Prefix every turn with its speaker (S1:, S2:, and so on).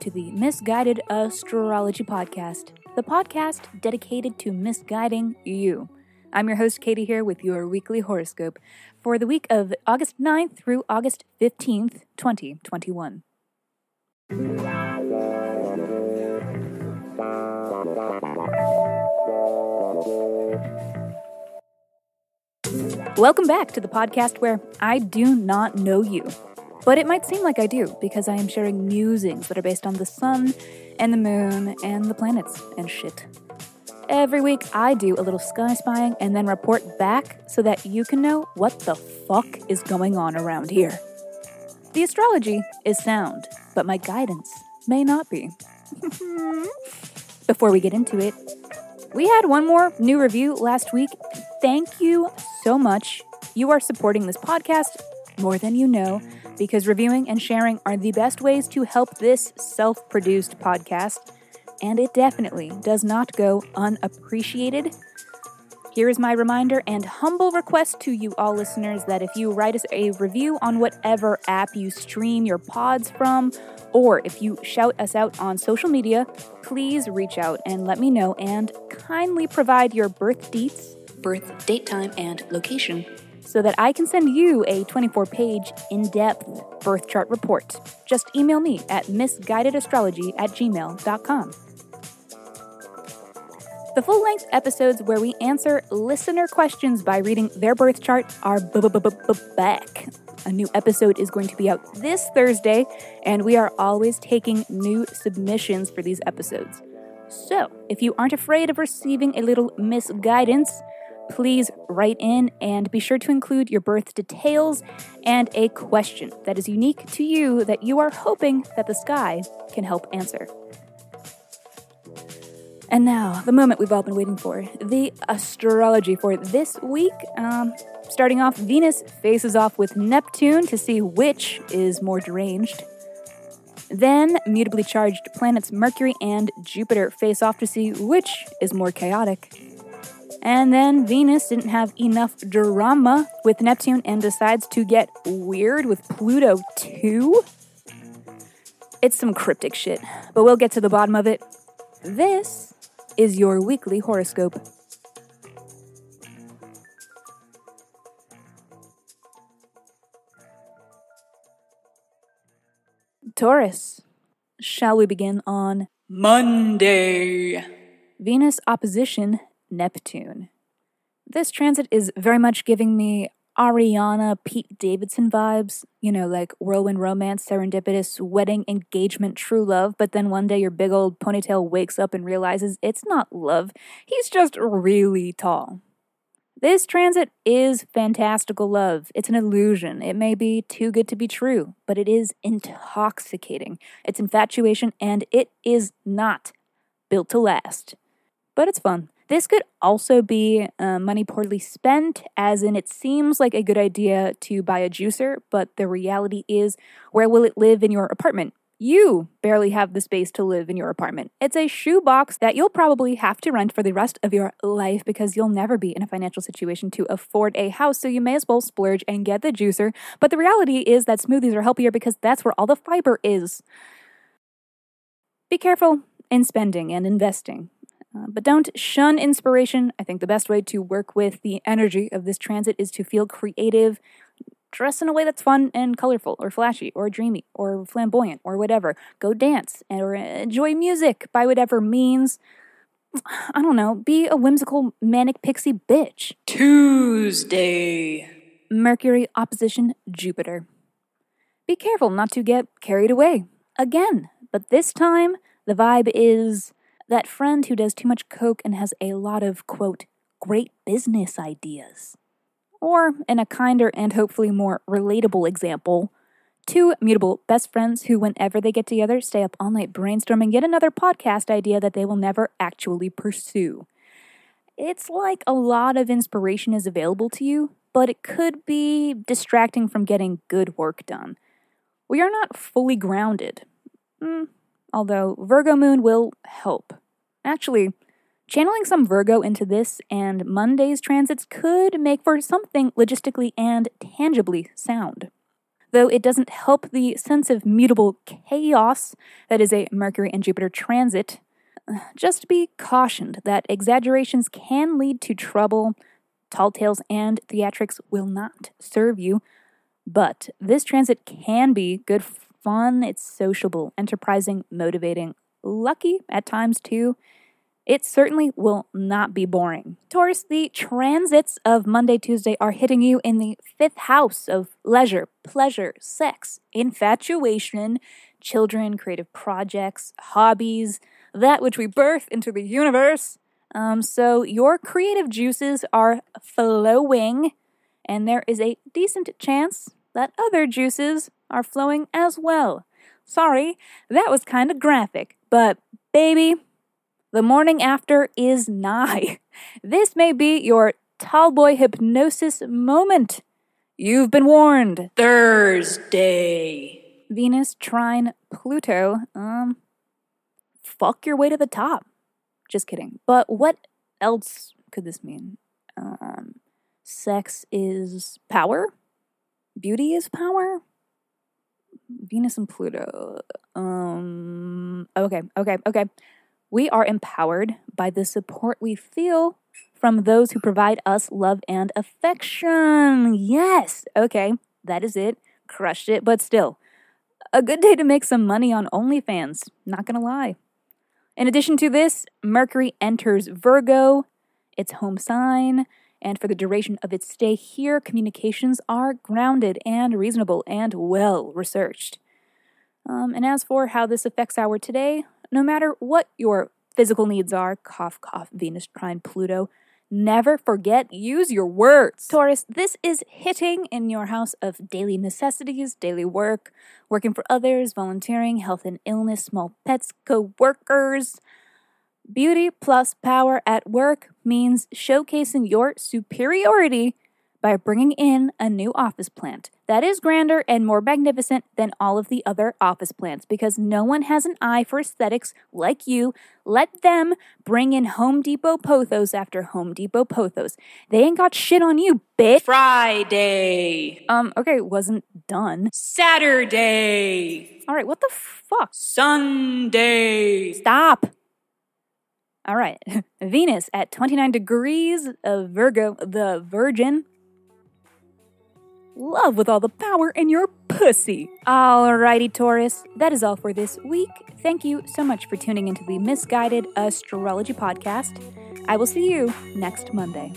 S1: to the Misguided Astrology Podcast, the podcast dedicated to misguiding you. I'm your host, Katie, here with your weekly horoscope for the week of August 9th through August 15th, 2021. Welcome back to the podcast where I do not know you. But it might seem like I do because I am sharing musings that are based on the sun and the moon and the planets and shit. Every week, I do a little sky spying and then report back so that you can know what the fuck is going on around here. The astrology is sound, but my guidance may not be. Before we get into it, we had one more new review last week. Thank you so much. You are supporting this podcast more than you know because reviewing and sharing are the best ways to help this self produced podcast, and it definitely does not go unappreciated. Here is my reminder and humble request to you all listeners that if you write us a review on whatever app you stream your pods from, or if you shout us out on social media, please reach out and let me know and kindly provide your birth dates, birth date time, and location so that I can send you a 24 page, in depth birth chart report. Just email me at misguidedastrology at gmail.com. The full length episodes where we answer listener questions by reading their birth chart are back. A new episode is going to be out this Thursday, and we are always taking new submissions for these episodes. So, if you aren't afraid of receiving a little misguidance, please write in and be sure to include your birth details and a question that is unique to you that you are hoping that the sky can help answer. And now, the moment we've all been waiting for the astrology for this week. Um, starting off, Venus faces off with Neptune to see which is more deranged. Then, mutably charged planets Mercury and Jupiter face off to see which is more chaotic. And then Venus didn't have enough drama with Neptune and decides to get weird with Pluto too. It's some cryptic shit, but we'll get to the bottom of it. This is your weekly horoscope. Taurus, shall we begin on Monday? Venus opposition Neptune. This transit is very much giving me Ariana Pete Davidson vibes, you know, like whirlwind romance, serendipitous, wedding, engagement, true love, but then one day your big old ponytail wakes up and realizes it's not love, he's just really tall. This transit is fantastical love. It's an illusion. It may be too good to be true, but it is intoxicating. It's infatuation, and it is not built to last. But it's fun. This could also be uh, money poorly spent, as in it seems like a good idea to buy a juicer, but the reality is, where will it live in your apartment? You barely have the space to live in your apartment. It's a shoebox that you'll probably have to rent for the rest of your life because you'll never be in a financial situation to afford a house, so you may as well splurge and get the juicer. But the reality is that smoothies are healthier because that's where all the fiber is. Be careful in spending and investing. Uh, but don't shun inspiration. I think the best way to work with the energy of this transit is to feel creative, dress in a way that's fun and colorful, or flashy, or dreamy, or flamboyant, or whatever. Go dance or enjoy music by whatever means. I don't know, be a whimsical manic pixie bitch. Tuesday. Mercury opposition Jupiter. Be careful not to get carried away. Again, but this time the vibe is that friend who does too much coke and has a lot of, quote, great business ideas. Or, in a kinder and hopefully more relatable example, two mutable best friends who, whenever they get together, stay up all night brainstorming yet another podcast idea that they will never actually pursue. It's like a lot of inspiration is available to you, but it could be distracting from getting good work done. We are not fully grounded. Mm, although Virgo moon will help. Actually, channeling some Virgo into this and Monday's transits could make for something logistically and tangibly sound. though it doesn't help the sense of mutable chaos that is a Mercury and Jupiter transit. Just be cautioned that exaggerations can lead to trouble. Tall tales and theatrics will not serve you. But this transit can be good fun, it's sociable, enterprising, motivating, lucky at times too. It certainly will not be boring. Taurus, the transits of Monday, Tuesday are hitting you in the fifth house of leisure, pleasure, sex, infatuation, children, creative projects, hobbies, that which we birth into the universe. Um, so your creative juices are flowing, and there is a decent chance that other juices are flowing as well. Sorry, that was kind of graphic, but baby, the morning after is nigh. This may be your tallboy hypnosis moment. You've been warned. Thursday. Venus trine Pluto. Um, fuck your way to the top. Just kidding. But what else could this mean? Um, sex is power? Beauty is power? Venus and Pluto. Um, okay, okay, okay. We are empowered by the support we feel from those who provide us love and affection. Yes. Okay, that is it. Crushed it, but still. A good day to make some money on OnlyFans. Not gonna lie. In addition to this, Mercury enters Virgo, its home sign, and for the duration of its stay here, communications are grounded and reasonable and well researched. Um, and as for how this affects our today, no matter what your physical needs are, cough, cough, Venus trine Pluto, never forget, use your words. Taurus, this is hitting in your house of daily necessities, daily work, working for others, volunteering, health and illness, small pets, co workers. Beauty plus power at work means showcasing your superiority by bringing in a new office plant that is grander and more magnificent than all of the other office plants because no one has an eye for aesthetics like you. Let them bring in Home Depot pothos after Home Depot pothos. They ain't got shit on you, bitch. Friday. Um, okay, wasn't done. Saturday. All right, what the fuck? Sunday. Stop. All right. Venus at 29 degrees of Virgo, the Virgin. Love with all the power in your pussy. Alrighty, Taurus. That is all for this week. Thank you so much for tuning into the Misguided Astrology Podcast. I will see you next Monday.